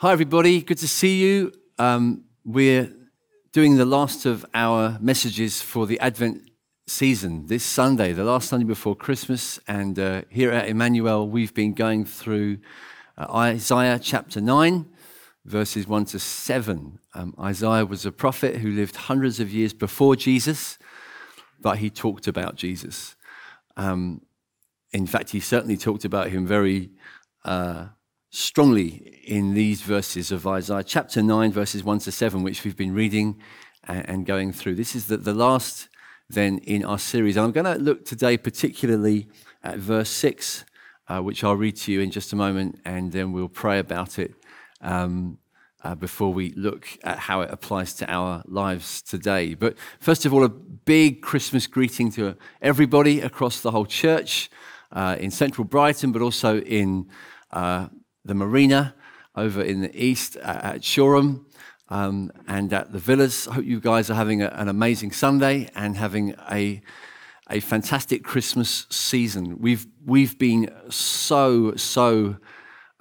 Hi, everybody. Good to see you. Um, we're doing the last of our messages for the Advent season this Sunday, the last Sunday before Christmas. And uh, here at Emmanuel, we've been going through uh, Isaiah chapter 9, verses 1 to 7. Um, Isaiah was a prophet who lived hundreds of years before Jesus, but he talked about Jesus. Um, in fact, he certainly talked about him very uh, strongly in these verses of Isaiah, chapter 9, verses 1 to 7, which we've been reading and going through. This is the, the last then in our series. I'm going to look today particularly at verse 6, uh, which I'll read to you in just a moment, and then we'll pray about it um, uh, before we look at how it applies to our lives today. But first of all, a big Christmas greeting to everybody across the whole church uh, in central Brighton, but also in uh, the marina over in the east at Shoreham um, and at the villas. I hope you guys are having a, an amazing Sunday and having a, a fantastic Christmas season. We've, we've been so, so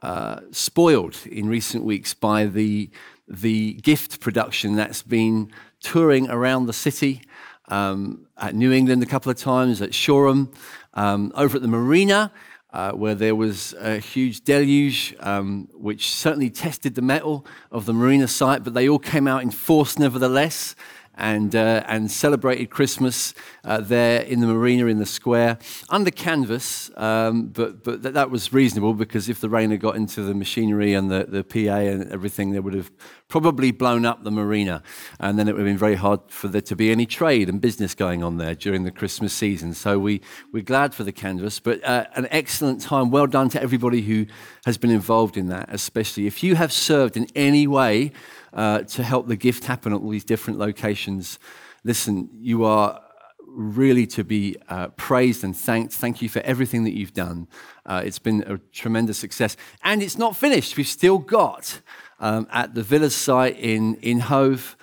uh, spoiled in recent weeks by the, the gift production that's been touring around the city. Um, at New England a couple of times, at Shoreham, um, over at the marina, uh, where there was a huge deluge, um, which certainly tested the mettle of the marina site, but they all came out in force nevertheless and, uh, and celebrated Christmas uh, there in the marina in the square under canvas. Um, but but that, that, was reasonable because if the rain had got into the machinery and the, the PA and everything, they would have probably blown up the marina. And then it would have been very hard for there to be any trade and business going on there during the Christmas season. So we, we're glad for the canvas, but uh, an excellent time. Well done to everybody who has been involved in that, especially if you have served in any way uh, to help the gift happen at all these different locations. Listen, you are really to be uh, praised and thanked. Thank you for everything that you've done. Uh, it's been a tremendous success. And it's not finished. We've still got um, at the villa site in, in Hove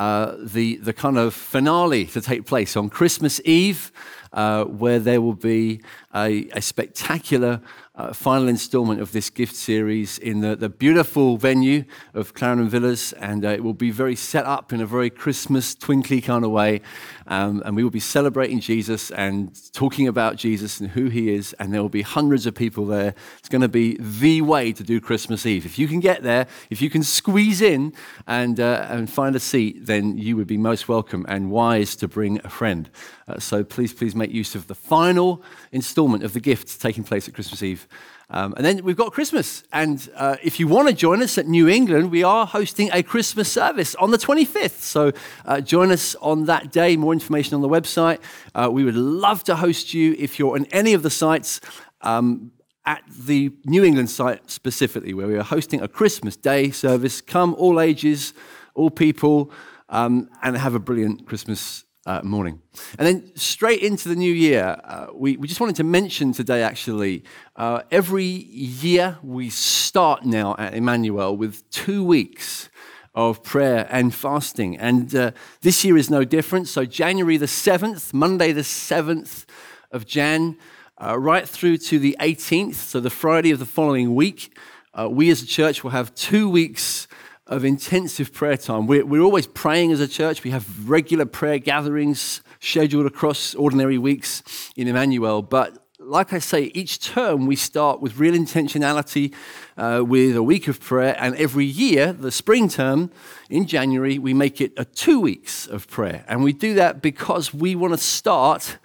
uh, the, the kind of finale to take place on Christmas Eve, uh, where there will be a, a spectacular uh, final installment of this gift series in the, the beautiful venue of Clarendon Villas, and uh, it will be very set up in a very Christmas, twinkly kind of way. Um, and we will be celebrating Jesus and talking about Jesus and who he is, and there will be hundreds of people there. It's going to be the way to do Christmas Eve. If you can get there, if you can squeeze in and, uh, and find a seat, then you would be most welcome and wise to bring a friend. Uh, so please, please make use of the final installment of the gift taking place at Christmas Eve. Um, and then we've got Christmas. And uh, if you want to join us at New England, we are hosting a Christmas service on the 25th. So uh, join us on that day. More information on the website. Uh, we would love to host you if you're on any of the sites. Um, at the New England site specifically, where we are hosting a Christmas Day service. Come, all ages, all people, um, and have a brilliant Christmas uh, morning. And then straight into the new year, uh, we, we just wanted to mention today actually, uh, every year we start now at Emmanuel with two weeks of prayer and fasting. And uh, this year is no different. So, January the 7th, Monday the 7th of Jan, uh, right through to the 18th, so the Friday of the following week, uh, we as a church will have two weeks of intensive prayer time. We're, we're always praying as a church. We have regular prayer gatherings scheduled across ordinary weeks in Emmanuel. But like I say, each term we start with real intentionality uh, with a week of prayer. And every year, the spring term in January, we make it a two weeks of prayer. And we do that because we want to start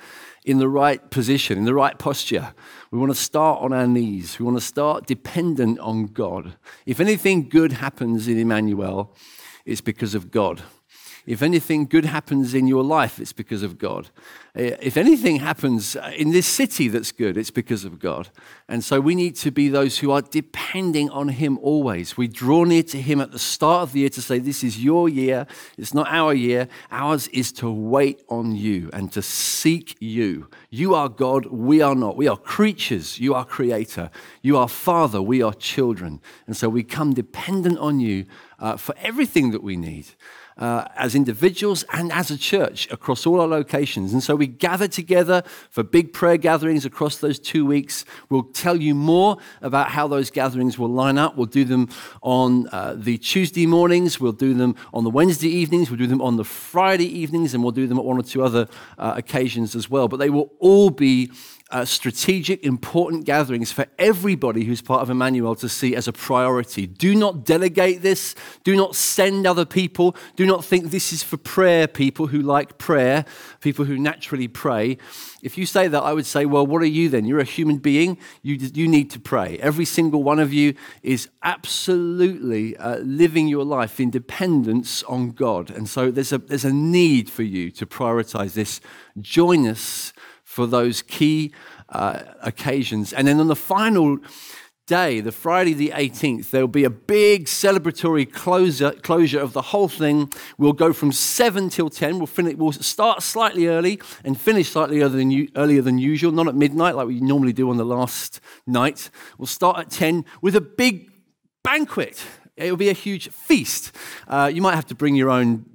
in the right position, in the right posture. We want to start on our knees. We want to start dependent on God. If anything good happens in Emmanuel, it's because of God. If anything good happens in your life, it's because of God. Uh, if anything happens in this city that's good, it's because of God. And so we need to be those who are depending on Him always. We draw near to Him at the start of the year to say, This is your year. It's not our year. Ours is to wait on you and to seek you. You are God. We are not. We are creatures. You are creator. You are Father. We are children. And so we come dependent on you uh, for everything that we need. Uh, as individuals and as a church across all our locations. And so we gather together for big prayer gatherings across those two weeks. We'll tell you more about how those gatherings will line up. We'll do them on uh, the Tuesday mornings, we'll do them on the Wednesday evenings, we'll do them on the Friday evenings, and we'll do them at one or two other uh, occasions as well. But they will all be uh, strategic, important gatherings for everybody who's part of Emmanuel to see as a priority. Do not delegate this. Do not send other people. Do not think this is for prayer people who like prayer, people who naturally pray. If you say that, I would say, well, what are you then? You're a human being. You, you need to pray. Every single one of you is absolutely uh, living your life in dependence on God. And so there's a, there's a need for you to prioritize this. Join us for those key uh, occasions. And then on the final day, the Friday the 18th, there'll be a big celebratory closure, closure of the whole thing. We'll go from 7 till 10. We'll, finish, we'll start slightly early and finish slightly earlier than, earlier than usual, not at midnight like we normally do on the last night. We'll start at 10 with a big banquet. It'll be a huge feast. Uh, you might have to bring your own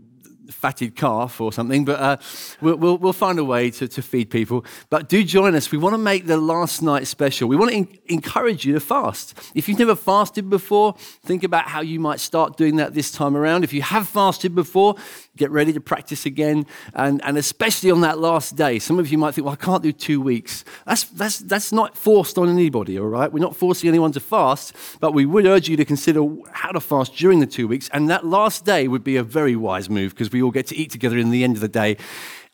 fatted calf or something, but uh, we'll, we'll, we'll, find a way to, to feed people. But do join us. We want to make the last night special. We want to encourage you to fast. If you've never fasted before, think about how you might start doing that this time around. If you have fasted before, get ready to practice again. And, and especially on that last day, some of you might think, well, I can't do two weeks. That's, that's, that's not forced on anybody, all right? We're not forcing anyone to fast, but we would urge you to consider how to fast during the two weeks. And that last day would be a very wise move because we all get to eat together in the end of the day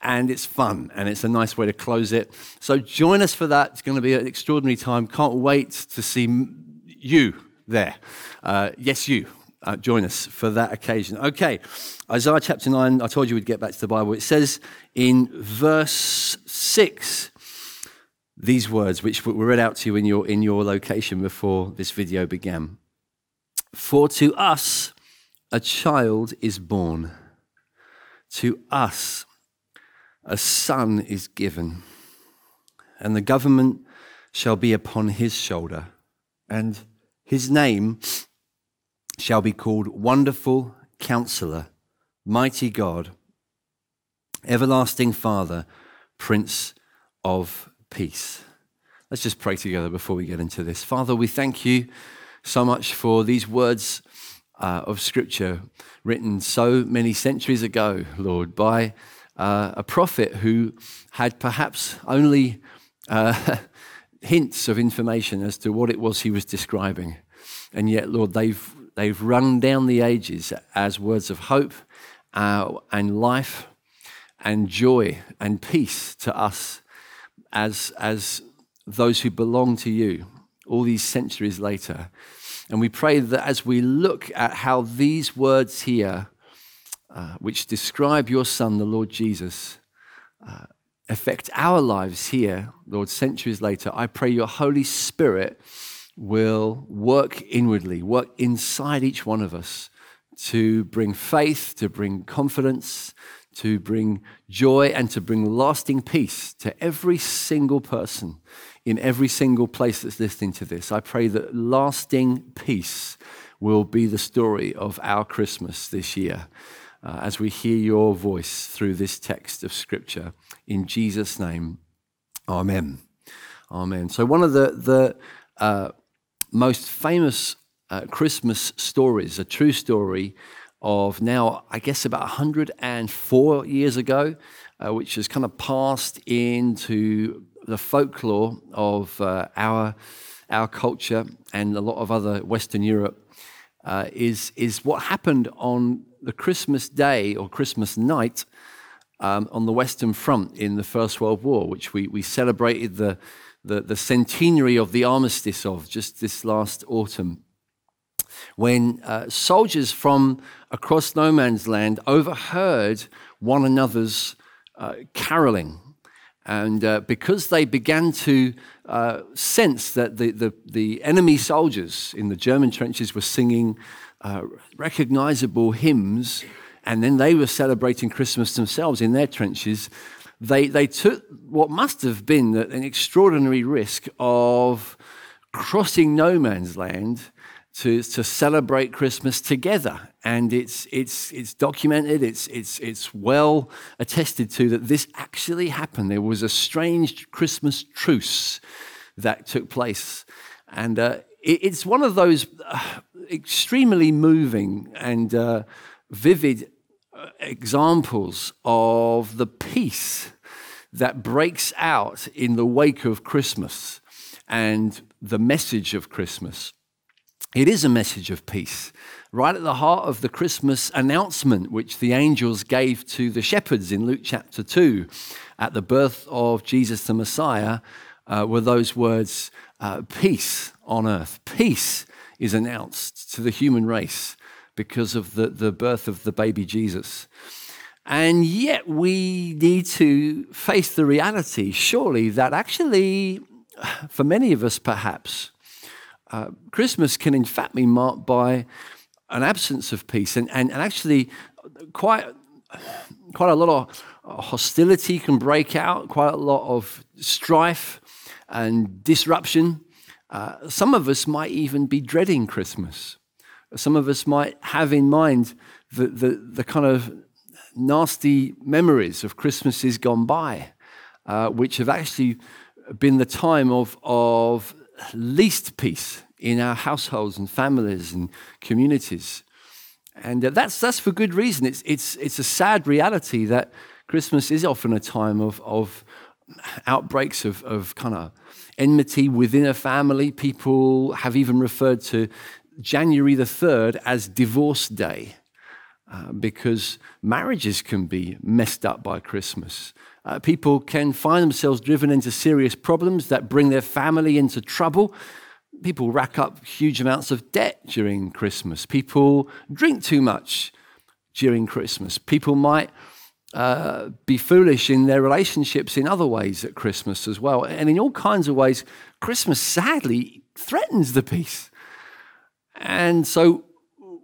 and it's fun and it's a nice way to close it. So join us for that. It's going to be an extraordinary time. Can't wait to see you there. Uh, yes, you uh, join us for that occasion. Okay, Isaiah chapter 9, I told you we'd get back to the Bible. It says in verse 6 these words, which were read out to you in your, in your location before this video began. For to us a child is born, to us a son is given, and the government shall be upon his shoulder, and his name shall be called Wonderful Counselor, Mighty God, Everlasting Father, Prince of Peace. Let's just pray together before we get into this. Father, we thank you so much for these words uh, of Scripture written so many centuries ago, Lord, by uh, a prophet who had perhaps only uh, hints of information as to what it was he was describing. And yet, Lord, they've They've rung down the ages as words of hope uh, and life and joy and peace to us as, as those who belong to you all these centuries later. And we pray that as we look at how these words here, uh, which describe your Son, the Lord Jesus, uh, affect our lives here, Lord, centuries later, I pray your Holy Spirit will work inwardly, work inside each one of us to bring faith, to bring confidence, to bring joy, and to bring lasting peace to every single person in every single place that's listening to this. I pray that lasting peace will be the story of our Christmas this year. Uh, as we hear your voice through this text of Scripture. In Jesus' name, Amen. Amen. So, one of the, the uh, most famous uh, Christmas stories, a true story of now, I guess, about 104 years ago, uh, which has kind of passed into the folklore of uh, our, our culture and a lot of other Western Europe, uh, is, is what happened on the Christmas day or Christmas night um, on the Western Front in the First World War, which we, we celebrated the the, the centenary of the armistice of just this last autumn, when uh, soldiers from across no man's land overheard one another's uh, caroling. And uh, because they began to uh, sense that the, the, the, enemy soldiers in the German trenches were singing uh, recognizable hymns, and then they were celebrating Christmas themselves in their trenches, they, they took what must have been an extraordinary risk of crossing no man's land to, to celebrate Christmas together. And it's, it's, it's documented, it's, it's, it's well attested to that this actually happened. There was a strange Christmas truce that took place. And uh, it, it's one of those uh, extremely moving and uh, vivid examples of the peace that breaks out in the wake of Christmas and the message of Christmas. It is a message of peace, right at the heart of the Christmas announcement which the angels gave to the shepherds in Luke chapter 2 at the birth of Jesus the Messiah. Uh, were those words, uh, peace on earth. Peace is announced to the human race because of the, the birth of the baby Jesus. And yet we need to face the reality, surely, that actually, for many of us perhaps, uh, Christmas can in fact be marked by an absence of peace and, and, and actually quite, quite a lot of hostility can break out, quite a lot of strife and disruption. Uh, some of us might even be dreading Christmas. Some of us might have in mind the, the, the kind of nasty memories of Christmases gone by, uh, which have actually been the time of, of least peace in our households and families and communities. And uh, that's, that's for good reason. It's, it's, it's a sad reality that Christmas is often a time of, of outbreaks of, of kind of enmity within a family. People have even referred to January the 3rd as Divorce Day. Uh, because marriages can be messed up by Christmas. Uh, people can find themselves driven into serious problems that bring their family into trouble. People rack up huge amounts of debt during Christmas. People drink too much during Christmas. People might uh, be foolish in their relationships in other ways at Christmas as well. And in all kinds of ways, Christmas sadly threatens the peace. And so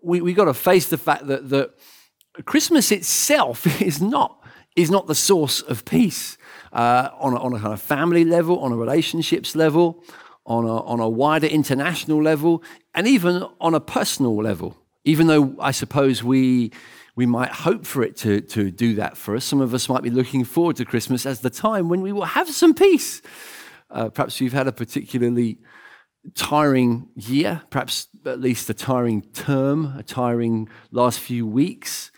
we, we got to face the fact that, that Christmas itself is not, is not the source of peace uh, on, a, on a kind of family level, on a relationships level, on a, on a wider international level, and even on a personal level. Even though I suppose we, we might hope for it to, to do that for us, some of us might be looking forward to Christmas as the time when we will have some peace. Uh, perhaps you've had a particularly tiring year, perhaps at least a tiring term, a tiring last few weeks.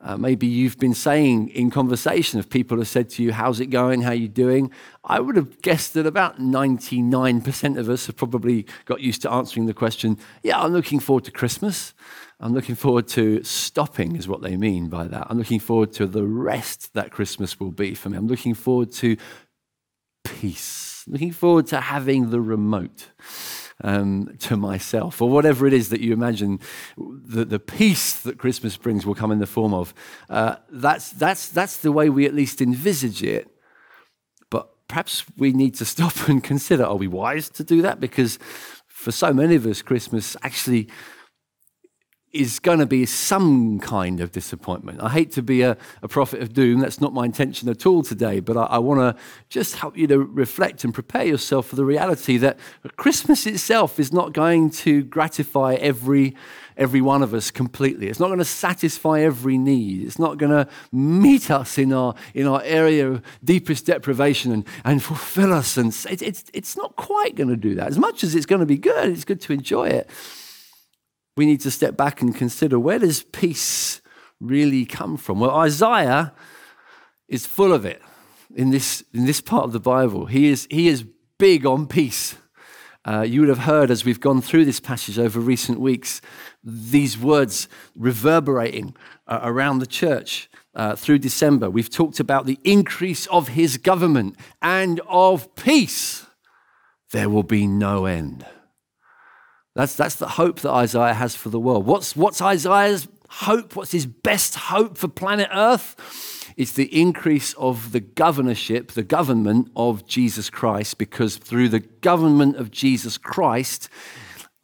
Uh, maybe you've been saying in conversation, if people have said to you, How's it going? How are you doing? I would have guessed that about 99% of us have probably got used to answering the question, Yeah, I'm looking forward to Christmas. I'm looking forward to stopping, is what they mean by that. I'm looking forward to the rest that Christmas will be for me. I'm looking forward to peace, looking forward to having the remote um, to myself, or whatever it is that you imagine the, the peace that Christmas brings will come in the form of. Uh, that's, that's, that's the way we at least envisage it. But perhaps we need to stop and consider are we wise to do that? Because for so many of us, Christmas actually is going to be some kind of disappointment. I hate to be a, a prophet of doom. That's not my intention at all today, but I, I want to just help you to reflect and prepare yourself for the reality that Christmas itself is not going to gratify every, every one of us completely. It's not going to satisfy every need. It's not going to meet us in our, in our area of deepest deprivation and, and fulfill us. And it, it's, it's not quite going to do that. As much as it's going to be good, it's good to enjoy it we need to step back and consider where does peace really come from? Well, Isaiah is full of it in this, in this part of the Bible. He is, he is big on peace. Uh, you would have heard as we've gone through this passage over recent weeks, these words reverberating uh, around the church uh, through December. We've talked about the increase of his government and of peace. There will be no end. That's, that's the hope that Isaiah has for the world. What's, what's Isaiah's hope? What's his best hope for planet Earth? It's the increase of the governorship, the government of Jesus Christ, because through the government of Jesus Christ,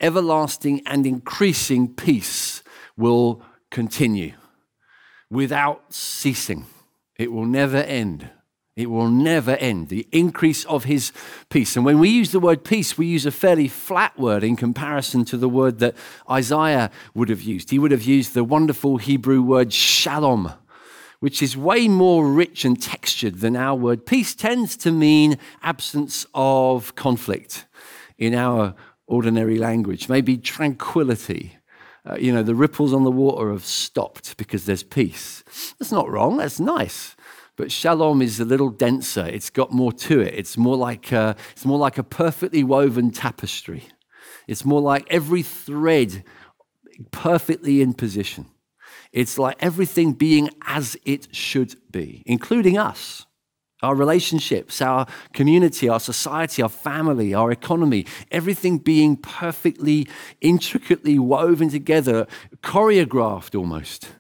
everlasting and increasing peace will continue without ceasing. It will never end. It will never end. The increase of his peace. And when we use the word peace, we use a fairly flat word in comparison to the word that Isaiah would have used. He would have used the wonderful Hebrew word shalom, which is way more rich and textured than our word. Peace tends to mean absence of conflict in our ordinary language, maybe tranquility. Uh, you know, the ripples on the water have stopped because there's peace. That's not wrong, that's nice. But shalom is a little denser. It's got more to it. It's more like a, it's more like a perfectly woven tapestry. It's more like every thread perfectly in position. It's like everything being as it should be, including us, our relationships, our community, our society, our family, our economy, everything being perfectly, intricately woven together, choreographed almost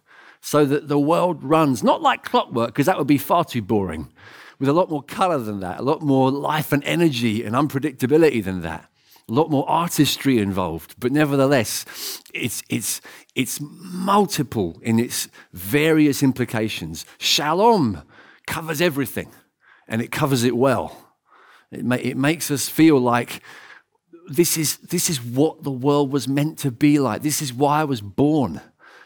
so that the world runs, not like clockwork, because that would be far too boring, with a lot more color than that, a lot more life and energy and unpredictability than that, a lot more artistry involved. But nevertheless, it's, it's, it's multiple in its various implications. Shalom covers everything, and it covers it well. It, ma- it makes us feel like this is, this is what the world was meant to be like. This is why I was born.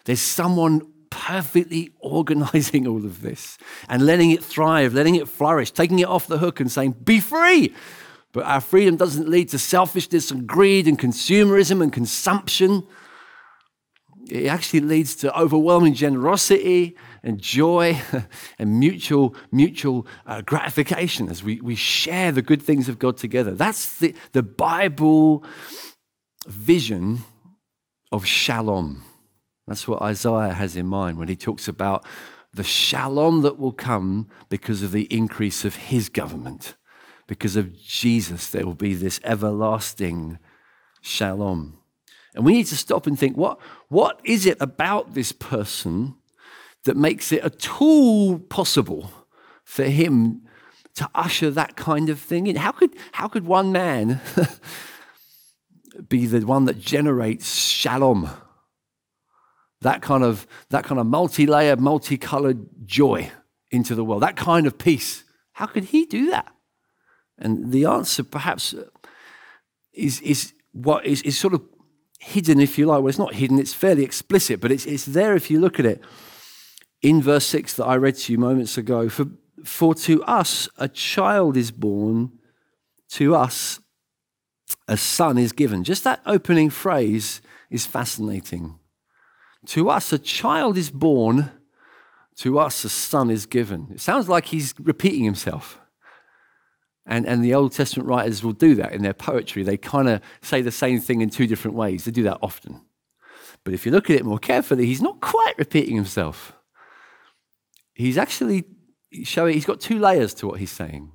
There's someone perfectly organizing all of this and letting it thrive, letting it flourish, taking it off the hook and saying, be free. But our freedom doesn't lead to selfishness and greed and consumerism and consumption. It actually leads to overwhelming generosity and joy and mutual, mutual uh, gratification as we, we share the good things of God together. That's the, the Bible vision of shalom. That's what Isaiah has in mind when he talks about the shalom that will come because of the increase of his government. Because of Jesus, there will be this everlasting shalom. And we need to stop and think what, what is it about this person that makes it at all possible for him to usher that kind of thing in? How could, how could one man be the one that generates shalom? That kind of, that kind of multi-layered, multicolored joy into the world, that kind of peace. How could he do that? And the answer perhaps uh, is, is what is, is sort of hidden, if you like. Well, it's not hidden, it's fairly explicit, but it's, it's there if you look at it. In verse 6 that I read to you moments ago, for, for to us a child is born, to us a son is given. Just that opening phrase is fascinating. To us, a child is born, to us, a son is given. It sounds like he's repeating himself. And, and the Old Testament writers will do that in their poetry. They kind of say the same thing in two different ways. They do that often. But if you look at it more carefully, he's not quite repeating himself. He's actually showing, he's got two layers to what he's saying.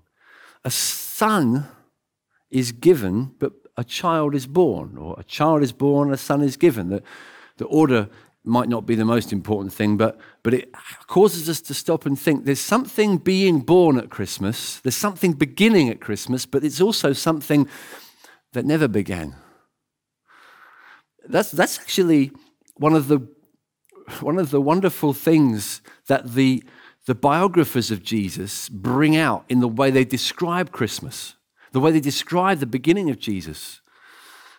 A son is given, but a child is born, or a child is born, a son is given. The, the order might not be the most important thing, but, but it causes us to stop and think there's something being born at Christmas, there's something beginning at Christmas, but it's also something that never began. That's, that's actually one of, the, one of the wonderful things that the, the biographers of Jesus bring out in the way they describe Christmas, the way they describe the beginning of Jesus.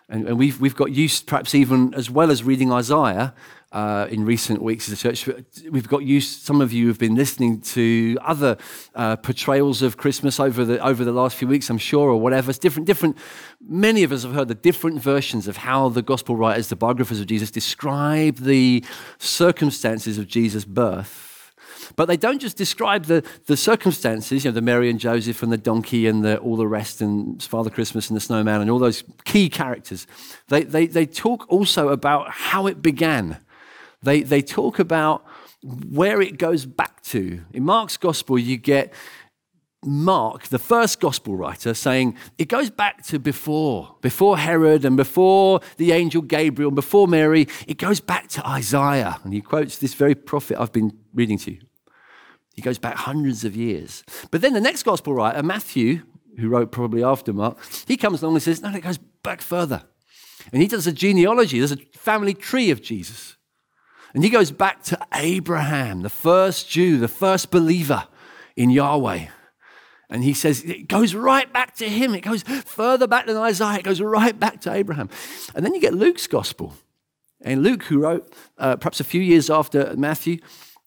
And, and we've, we've got used, perhaps even as well as reading Isaiah, uh, in recent weeks as a church. We've got used, some of you have been listening to other uh, portrayals of Christmas over the, over the last few weeks, I'm sure, or whatever. It's different, different. Many of us have heard the different versions of how the gospel writers, the biographers of Jesus, describe the circumstances of Jesus' birth. But they don't just describe the, the circumstances, you know, the Mary and Joseph and the donkey and the, all the rest, and Father Christmas and the snowman and all those key characters. They, they, they talk also about how it began they, they talk about where it goes back to. In Mark's gospel, you get Mark, the first gospel writer, saying it goes back to before, before Herod and before the angel Gabriel, and before Mary. It goes back to Isaiah. And he quotes this very prophet I've been reading to you. He goes back hundreds of years. But then the next gospel writer, Matthew, who wrote probably after Mark, he comes along and says, no, it goes back further. And he does a genealogy, there's a family tree of Jesus. And he goes back to Abraham, the first Jew, the first believer in Yahweh. And he says it goes right back to him. It goes further back than Isaiah. It goes right back to Abraham. And then you get Luke's gospel. And Luke, who wrote uh, perhaps a few years after Matthew,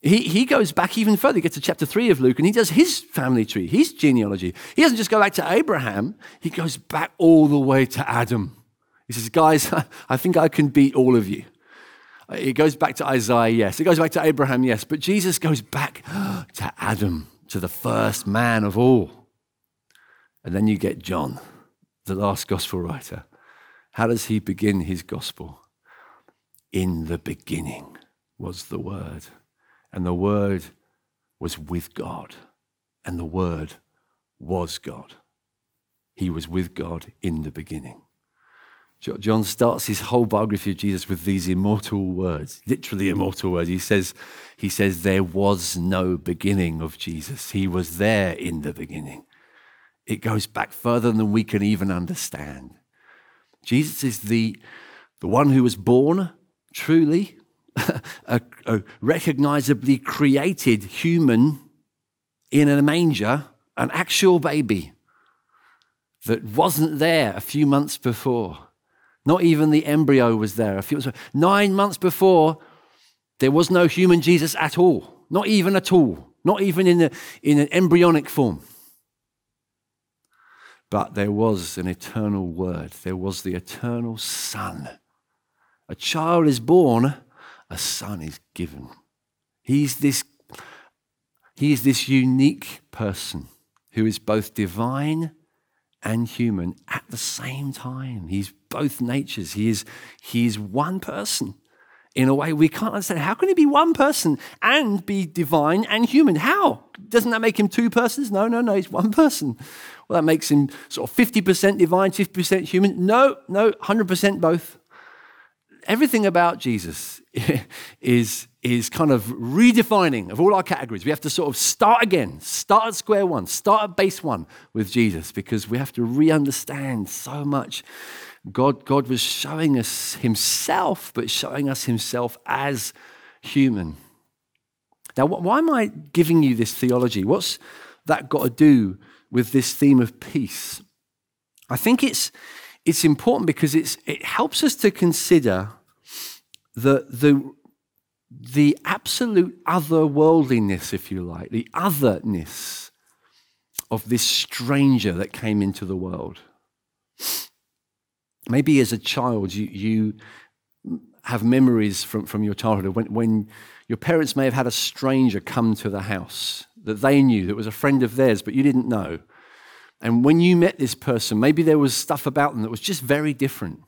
he, he goes back even further. He gets to chapter 3 of Luke and he does his family tree, his genealogy. He doesn't just go back to Abraham, he goes back all the way to Adam. He says, Guys, I think I can beat all of you. It goes back to Isaiah, yes. It goes back to Abraham, yes. But Jesus goes back to Adam, to the first man of all. And then you get John, the last gospel writer. How does he begin his gospel? In the beginning was the Word, and the Word was with God, and the Word was God. He was with God in the beginning. John starts his whole biography of Jesus with these immortal words, literally immortal words. He says, he says, There was no beginning of Jesus. He was there in the beginning. It goes back further than we can even understand. Jesus is the, the one who was born truly, a, a recognizably created human in a manger, an actual baby that wasn't there a few months before not even the embryo was there. A few, nine months before, there was no human Jesus at all. Not even at all. Not even in, a, in an embryonic form. But there was an eternal word. There was the eternal Son. A child is born, a son is given. He's this, he is this unique person who is both divine and human at the same time. He's both natures. He is, he is one person in a way we can't understand. How can he be one person and be divine and human? How? Doesn't that make him two persons? No, no, no, he's one person. Well, that makes him sort of 50% divine, 50% human. No, no, 100% both. Everything about Jesus is, is kind of redefining of all our categories. We have to sort of start again, start at square one, start at base one with Jesus because we have to re understand so much. God, God was showing us himself, but showing us himself as human. Now, why am I giving you this theology? What's that got to do with this theme of peace? I think it's, it's important because it's, it helps us to consider the, the, the absolute otherworldliness, if you like, the otherness of this stranger that came into the world. Maybe as a child, you, you have memories from, from your childhood when, when your parents may have had a stranger come to the house that they knew that was a friend of theirs, but you didn't know. And when you met this person, maybe there was stuff about them that was just very different.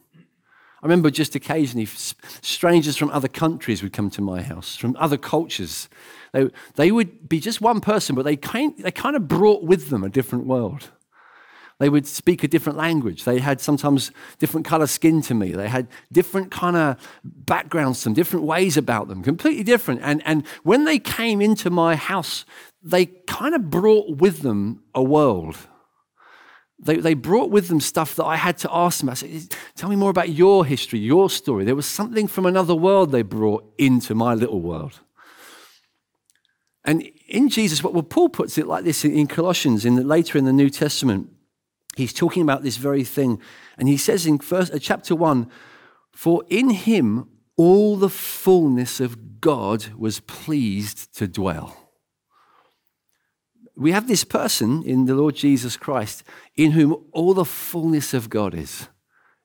I remember just occasionally strangers from other countries would come to my house, from other cultures. They, they would be just one person, but they kind, they kind of brought with them a different world. They would speak a different language. They had sometimes different color skin to me. They had different kind of backgrounds, some different ways about them, completely different. And, and when they came into my house, they kind of brought with them a world they, they brought with them stuff that I had to ask them. I said, Tell me more about your history, your story. There was something from another world they brought into my little world. And in Jesus, well, Paul puts it like this in Colossians, in the, later in the New Testament. He's talking about this very thing. And he says in first, uh, chapter 1 For in him all the fullness of God was pleased to dwell we have this person in the Lord Jesus Christ in whom all the fullness of God is.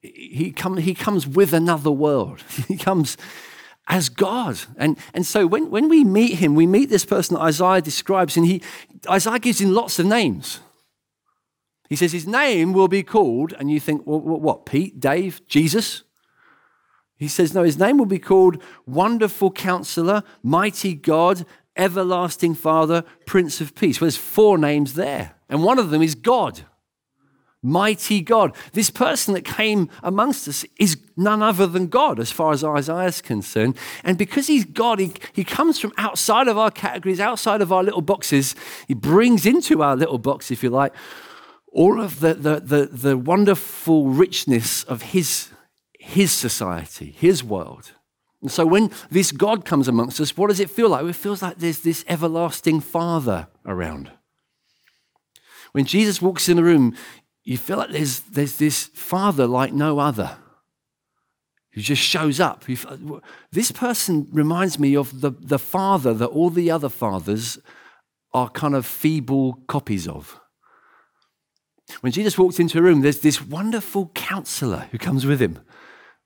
He, come, he comes with another world. He comes as God. And, and so when, when we meet him, we meet this person that Isaiah describes, and he, Isaiah gives him lots of names. He says his name will be called, and you think, well, what, Pete, Dave, Jesus? He says, no, his name will be called Wonderful Counselor, Mighty God, Everlasting Father, Prince of Peace. Well, there's four names there, and one of them is God. Mighty God. This person that came amongst us is none other than God, as far as Isaiah is concerned. And because he's God, he, he comes from outside of our categories, outside of our little boxes. He brings into our little box, if you like, all of the, the, the, the wonderful richness of his, his society, his world. And so when this God comes amongst us, what does it feel like? It feels like there's this everlasting Father around. When Jesus walks in the room, you feel like there's, there's this father like no other who just shows up. This person reminds me of the, the father that all the other fathers are kind of feeble copies of. When Jesus walks into a room, there's this wonderful counselor who comes with him.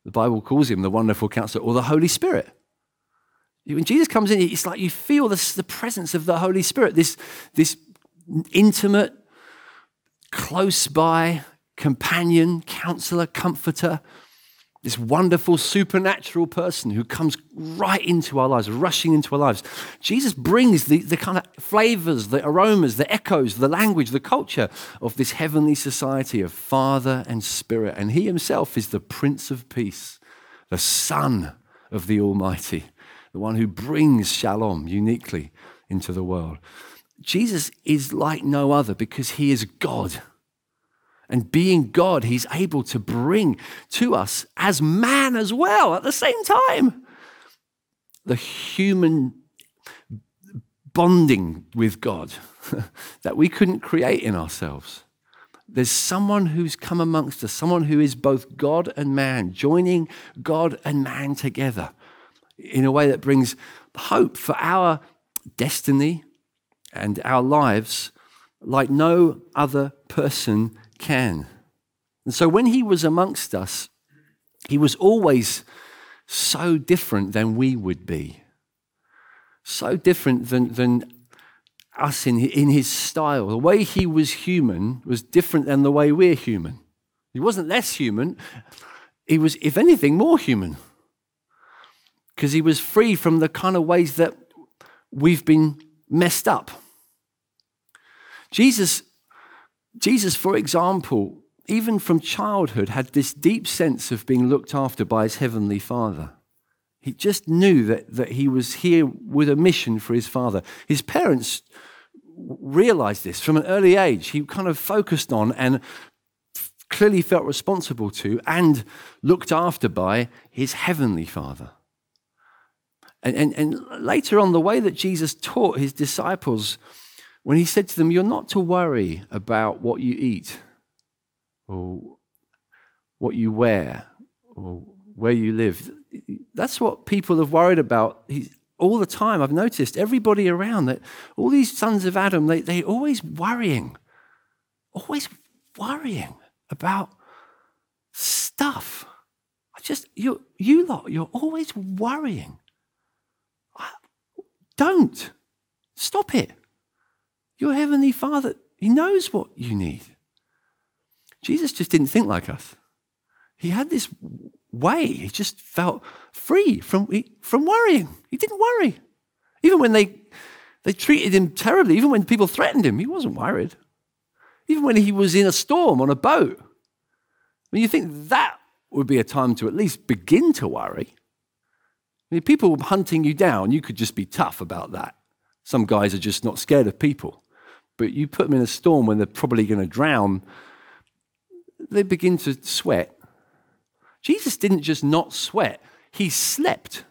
The Bible calls him the wonderful counselor or the Holy Spirit. When Jesus comes in, it's like you feel this, the presence of the Holy Spirit, this, this intimate, close by companion, counselor, comforter, this wonderful supernatural person who comes right into our lives, rushing into our lives. Jesus brings the, the kind of flavors, the aromas, the echoes, the language, the culture of this heavenly society of Father and Spirit. And he himself is the Prince of Peace, the Son of the Almighty, the one who brings shalom uniquely into the world. Jesus is like no other because he is God. And being God, he's able to bring to us as man as well at the same time the human bonding with God that we couldn't create in ourselves. There's someone who's come amongst us, someone who is both God and man, joining God and man together in a way that brings hope for our destiny and our lives like no other person can. And so when he was amongst us, he was always so different than we would be, so different than, than us in, in his style. The way he was human was different than the way we're human. He wasn't less human, he was, if anything, more human. Because he was free from the kind of ways that we've been messed up. Jesus Jesus, for example, even from childhood, had this deep sense of being looked after by his heavenly Father. He just knew that, that he was here with a mission for his father. His parents realized this from an early age. He kind of focused on and clearly felt responsible to and looked after by his heavenly Father. And, and, and later on, the way that Jesus taught his disciples when he said to them, You're not to worry about what you eat or what you wear or where you live. That's what people have worried about all the time. I've noticed everybody around that all these sons of Adam, they, they're always worrying, always worrying about stuff. I just, you, you lot, you're always worrying. Don't. Stop it. Your Heavenly Father, He knows what you need. Jesus just didn't think like us. He had this way. He just felt free from, from worrying. He didn't worry. Even when they, they treated him terribly, even when people threatened him, he wasn't worried. Even when he was in a storm on a boat. I mean, you think that would be a time to at least begin to worry. I mean, people were hunting you down, you could just be tough about that. Some guys are just not scared of people but you put them in a storm when they're probably going to drown, they begin to sweat. Jesus didn't just not sweat, he slept.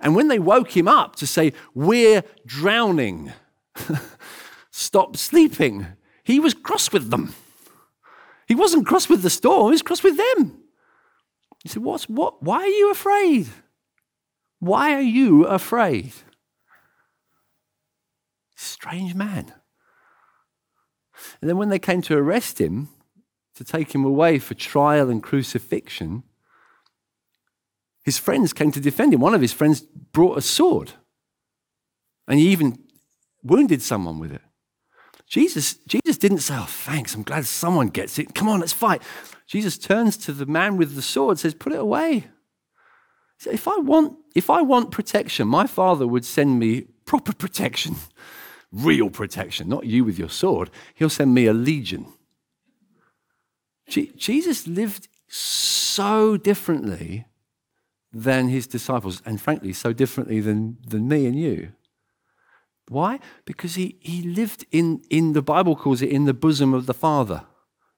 And when they woke him up to say, We're drowning, stop sleeping, he was cross with them. He wasn't cross with the storm, he was cross with them. He said, What's what? Why are you afraid? Why are you afraid? Strange man. And then when they came to arrest him, to take him away for trial and crucifixion, his friends came to defend him. One of his friends brought a sword, and he even wounded someone with it. Jesus, Jesus didn't say, Oh, thanks, I'm glad someone gets it. Come on, let's fight. Jesus turns to the man with the sword, says, Put it away. Said, if I want, if I want protection, my father would send me proper protection real protection, not you with your sword. He'll send me a legion. Jesus lived so differently than his disciples, and frankly, so differently than, than me and you. Why? Because he, he lived in, in, the Bible calls it, in the bosom of the Father.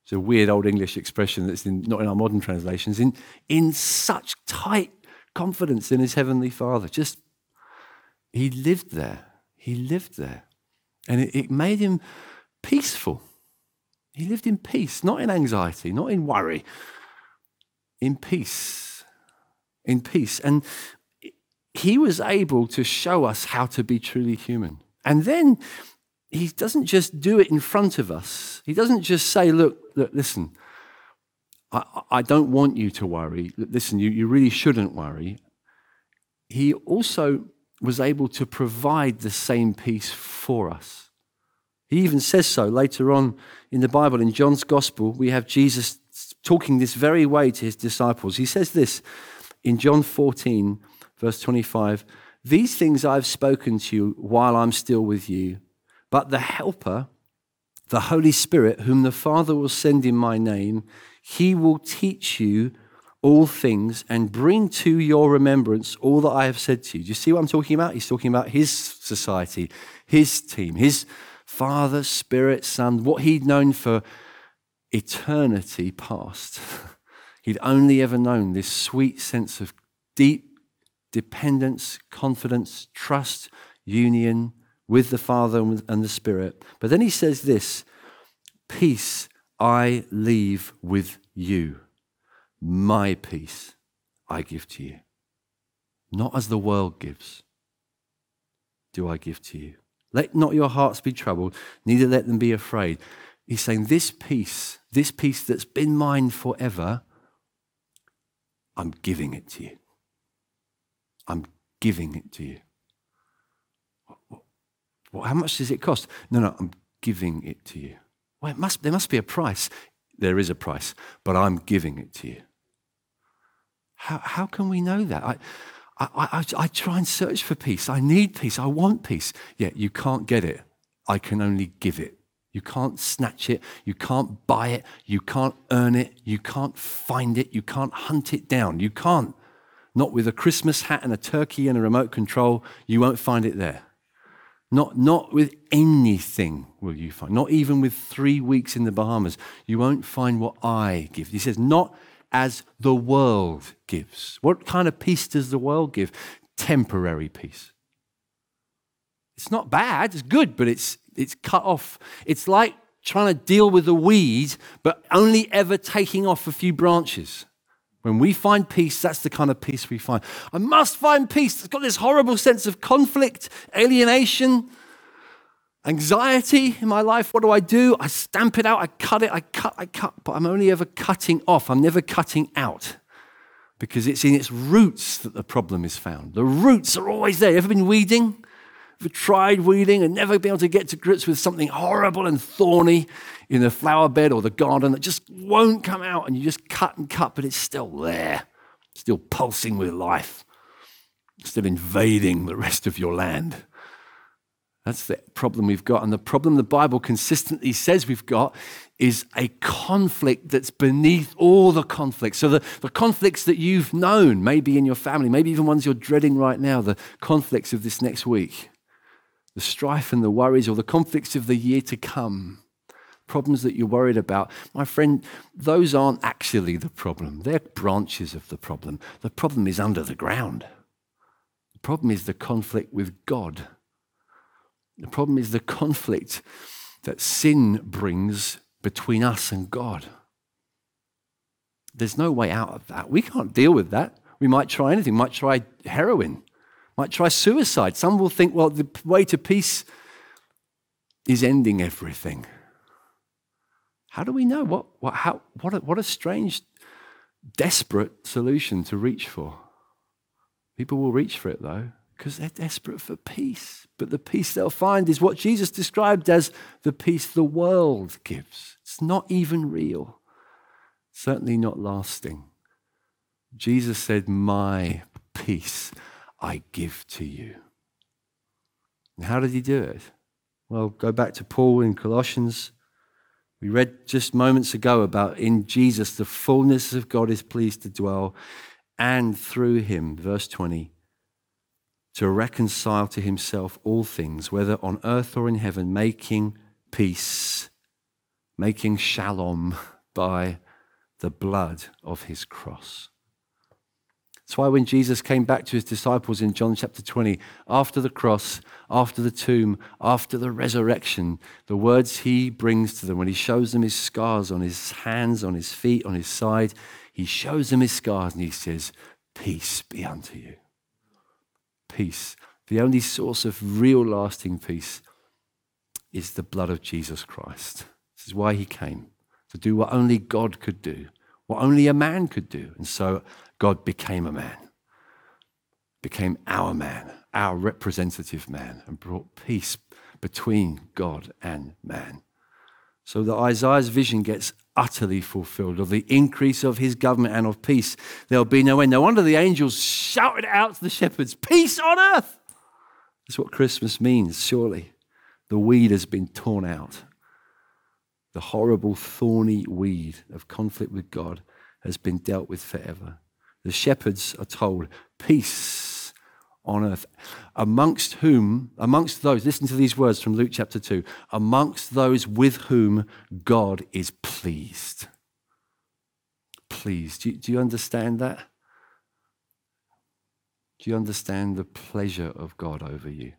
It's a weird old English expression that's in, not in our modern translations, in, in such tight confidence in his heavenly Father. Just, he lived there. He lived there. And it, it made him peaceful. He lived in peace, not in anxiety, not in worry, in peace. In peace. And he was able to show us how to be truly human. And then he doesn't just do it in front of us. He doesn't just say, look, look listen, I, I don't want you to worry. Listen, you, you really shouldn't worry. He also was able to provide the same peace for us. He even says so later on in the Bible. In John's Gospel, we have Jesus talking this very way to his disciples. He says this in John 14, verse 25 These things I've spoken to you while I'm still with you, but the Helper, the Holy Spirit, whom the Father will send in my name, he will teach you all things and bring to your remembrance all that I have said to you. Do you see what I'm talking about? He's talking about his society, his team, his Father, Spirit, Son, what he'd known for eternity past. he'd only ever known this sweet sense of deep dependence, confidence, trust, union with the Father and the Spirit. But then he says this Peace I leave with you. My peace I give to you. Not as the world gives, do I give to you. Let not your hearts be troubled, neither let them be afraid. He's saying, This peace, this peace that's been mine forever, I'm giving it to you. I'm giving it to you. How much does it cost? No, no, I'm giving it to you. Well, it must, there must be a price. There is a price, but I'm giving it to you. How, how can we know that? I, I, I, I try and search for peace. I need peace. I want peace. Yet you can't get it. I can only give it. You can't snatch it. You can't buy it. You can't earn it. You can't find it. You can't hunt it down. You can't. Not with a Christmas hat and a turkey and a remote control. You won't find it there. Not, not with anything will you find, not even with three weeks in the Bahamas. You won't find what I give. He says, not as the world gives. What kind of peace does the world give? Temporary peace. It's not bad, it's good, but it's, it's cut off. It's like trying to deal with a weed, but only ever taking off a few branches. When we find peace, that's the kind of peace we find. I must find peace. It's got this horrible sense of conflict, alienation, anxiety in my life. What do I do? I stamp it out, I cut it, I cut, I cut, but I'm only ever cutting off. I'm never cutting out because it's in its roots that the problem is found. The roots are always there. You ever been weeding? Ever tried weeding and never been able to get to grips with something horrible and thorny in the flower bed or the garden that just won't come out and you just cut and cut, but it's still there, still pulsing with life, still invading the rest of your land. That's the problem we've got. And the problem the Bible consistently says we've got is a conflict that's beneath all the conflicts. So, the, the conflicts that you've known, maybe in your family, maybe even ones you're dreading right now, the conflicts of this next week, the strife and the worries, or the conflicts of the year to come, problems that you're worried about, my friend, those aren't actually the problem. They're branches of the problem. The problem is under the ground. The problem is the conflict with God. The problem is the conflict that sin brings between us and God. There's no way out of that. We can't deal with that. We might try anything, might try heroin, might try suicide. Some will think, well, the way to peace is ending everything. How do we know? What, what, how, what, a, what a strange, desperate solution to reach for. People will reach for it, though, because they're desperate for peace. But the peace they'll find is what Jesus described as the peace the world gives. It's not even real, certainly not lasting. Jesus said, My peace I give to you. And how did he do it? Well, go back to Paul in Colossians we read just moments ago about in Jesus, the fullness of God is pleased to dwell, and through him, verse 20, to reconcile to himself all things, whether on earth or in heaven, making peace, making shalom by the blood of his cross. That's why when Jesus came back to his disciples in John chapter 20, after the cross, after the tomb, after the resurrection, the words he brings to them, when he shows them his scars on his hands, on his feet, on his side, he shows them his scars and he says, Peace be unto you. Peace. The only source of real lasting peace is the blood of Jesus Christ. This is why he came, to do what only God could do, what only a man could do. And so God became a man, became our man, our representative man, and brought peace between God and man. So that Isaiah's vision gets utterly fulfilled of the increase of his government and of peace. There'll be no end. No wonder the angels shouted out to the shepherds, Peace on earth! That's what Christmas means, surely. The weed has been torn out. The horrible, thorny weed of conflict with God has been dealt with forever. The shepherds are told, Peace on earth. Amongst whom, amongst those, listen to these words from Luke chapter 2 amongst those with whom God is pleased. Pleased. Do you, do you understand that? Do you understand the pleasure of God over you?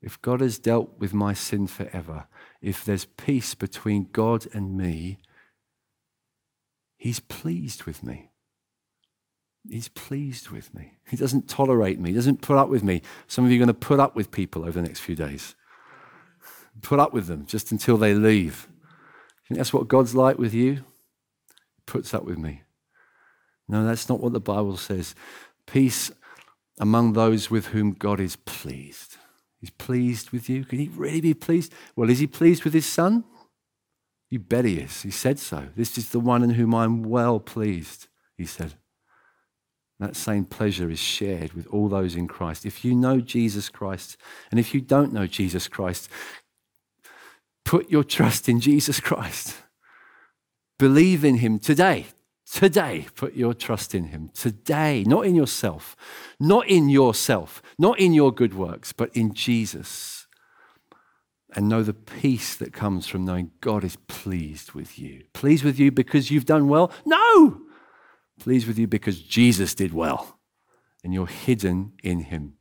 If God has dealt with my sin forever, if there's peace between God and me, He's pleased with me. He's pleased with me. He doesn't tolerate me. He doesn't put up with me. Some of you are going to put up with people over the next few days. Put up with them just until they leave. Think that's what God's like with you? He puts up with me. No, that's not what the Bible says. Peace among those with whom God is pleased. He's pleased with you. Can he really be pleased? Well, is he pleased with his son? You bet he is. He said so. This is the one in whom I'm well pleased, he said. That same pleasure is shared with all those in Christ. If you know Jesus Christ, and if you don't know Jesus Christ, put your trust in Jesus Christ. Believe in him today. Today, put your trust in him. Today, not in yourself, not in yourself, not in your good works, but in Jesus. And know the peace that comes from knowing God is pleased with you. Pleased with you because you've done well? No! Pleased with you because Jesus did well and you're hidden in him.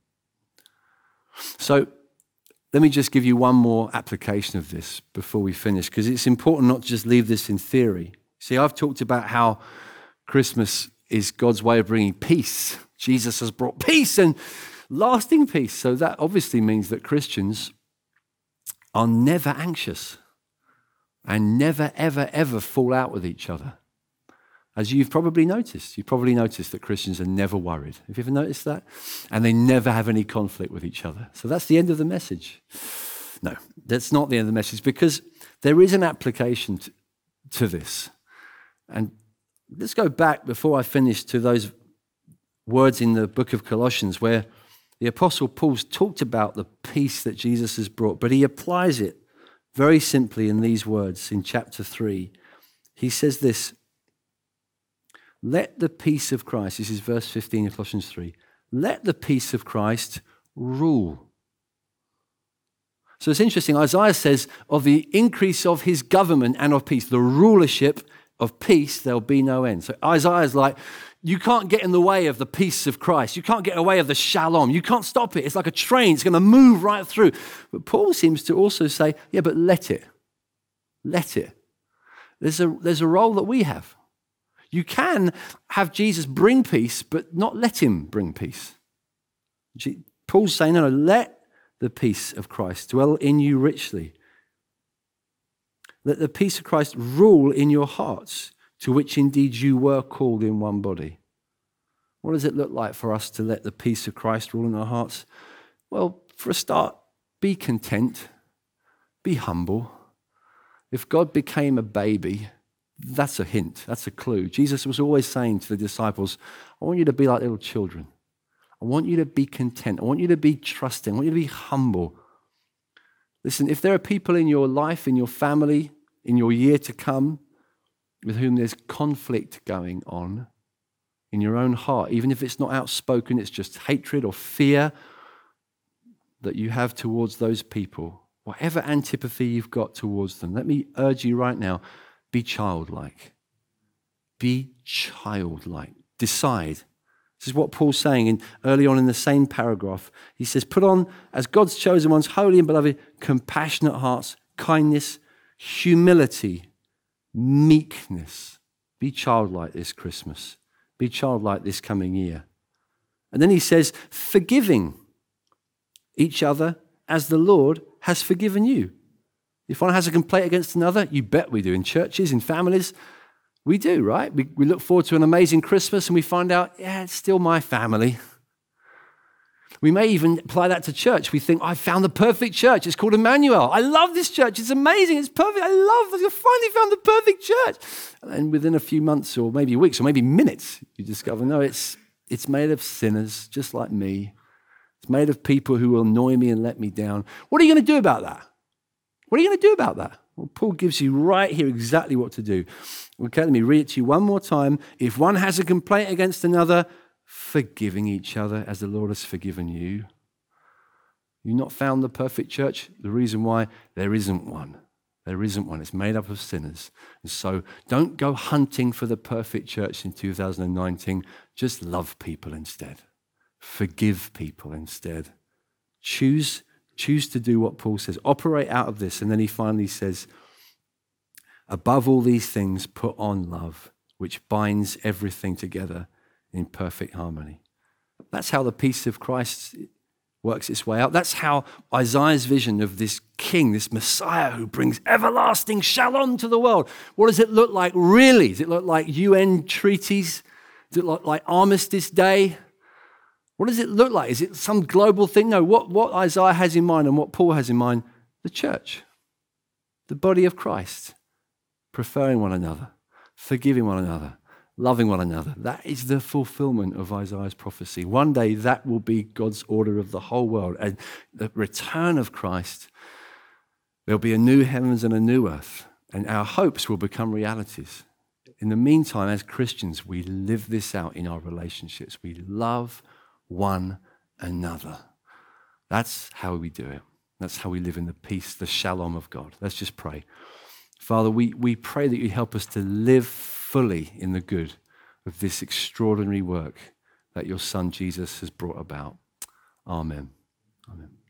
So, let me just give you one more application of this before we finish, because it's important not to just leave this in theory. See, I've talked about how Christmas is God's way of bringing peace. Jesus has brought peace and lasting peace. So that obviously means that Christians are never anxious and never, ever, ever fall out with each other. As you've probably noticed, you've probably noticed that Christians are never worried. Have you ever noticed that? And they never have any conflict with each other. So that's the end of the message. No, that's not the end of the message because there is an application to, to this. And let's go back before I finish to those words in the book of Colossians where the Apostle Paul's talked about the peace that Jesus has brought, but he applies it very simply in these words in chapter 3. He says this let the peace of Christ, this is verse 15 of Colossians 3, let the peace of Christ rule. So it's interesting. Isaiah says of the increase of his government and of peace, the rulership of peace, there'll be no end. So Isaiah's like, you can't get in the way of the peace of Christ. You can't get away of the shalom. You can't stop it. It's like a train, it's going to move right through. But Paul seems to also say, yeah, but let it. Let it. There's a, there's a role that we have. You can have Jesus bring peace, but not let him bring peace. Paul's saying, no, no, let the peace of Christ dwell in you richly. Let the peace of Christ rule in your hearts, to which indeed you were called in one body. What does it look like for us to let the peace of Christ rule in our hearts? Well, for a start, be content, be humble. If God became a baby, that's a hint, that's a clue. Jesus was always saying to the disciples, I want you to be like little children. I want you to be content. I want you to be trusting. I want you to be humble. Listen, if there are people in your life, in your family, in your year to come, with whom there's conflict going on in your own heart, even if it's not outspoken, it's just hatred or fear that you have towards those people, whatever antipathy you've got towards them, let me urge you right now be childlike. Be childlike. Decide This is what Paul's saying in, early on in the same paragraph. He says, Put on, as God's chosen ones, holy and beloved, compassionate hearts, kindness, humility, meekness. Be childlike this Christmas. Be childlike this coming year. And then he says, forgiving each other as the Lord has forgiven you. If one has a complaint against another, you bet we do. In churches, in families, we do, right? We, we look forward to an amazing Christmas and we find out, yeah, it's still my family. We may even apply that to church. We think, I found the perfect church. It's called Emmanuel. I love this church. It's amazing. It's perfect. I love it. I finally found the perfect church. And within a few months or maybe weeks or maybe minutes, you discover, no, it's, it's made of sinners just like me. It's made of people who will annoy me and let me down. What are you going to do about that? What are you going to do about that? Well, Paul gives you right here exactly what to do. Okay, let me read it to you one more time. If one has a complaint against another, forgiving each other as the Lord has forgiven you. You've not found the perfect church? The reason why there isn't one. There isn't one. It's made up of sinners. And so don't go hunting for the perfect church in 2019. Just love people instead. Forgive people instead. Choose, choose to do what Paul says. Operate out of this. And then he finally says, above all these things, put on love, which binds everything together in perfect harmony. That's how the peace of Christ works its way out. That's how Isaiah's vision of this king, this Messiah who brings everlasting shalom to the world. What does it look like really? Does it look like UN treaties? Does it look like Armistice Day? What does it look like? Is it some global thing? No, what, what Isaiah has in mind and what Paul has in mind, the church, the body of Christ, preferring one another, forgiving one another, loving one another. That is the fulfillment of Isaiah's prophecy. One day that will be God's order of the whole world. And the return of Christ, there'll be a new heavens and a new earth, and our hopes will become realities. In the meantime, as Christians, we live this out in our relationships. We love one another. That's how we do it. That's how we live in the peace, the shalom of God. Let's just pray. Father, we, we pray that you help us to live fully in the good of this extraordinary work that your Son Jesus has brought about. Amen. Amen.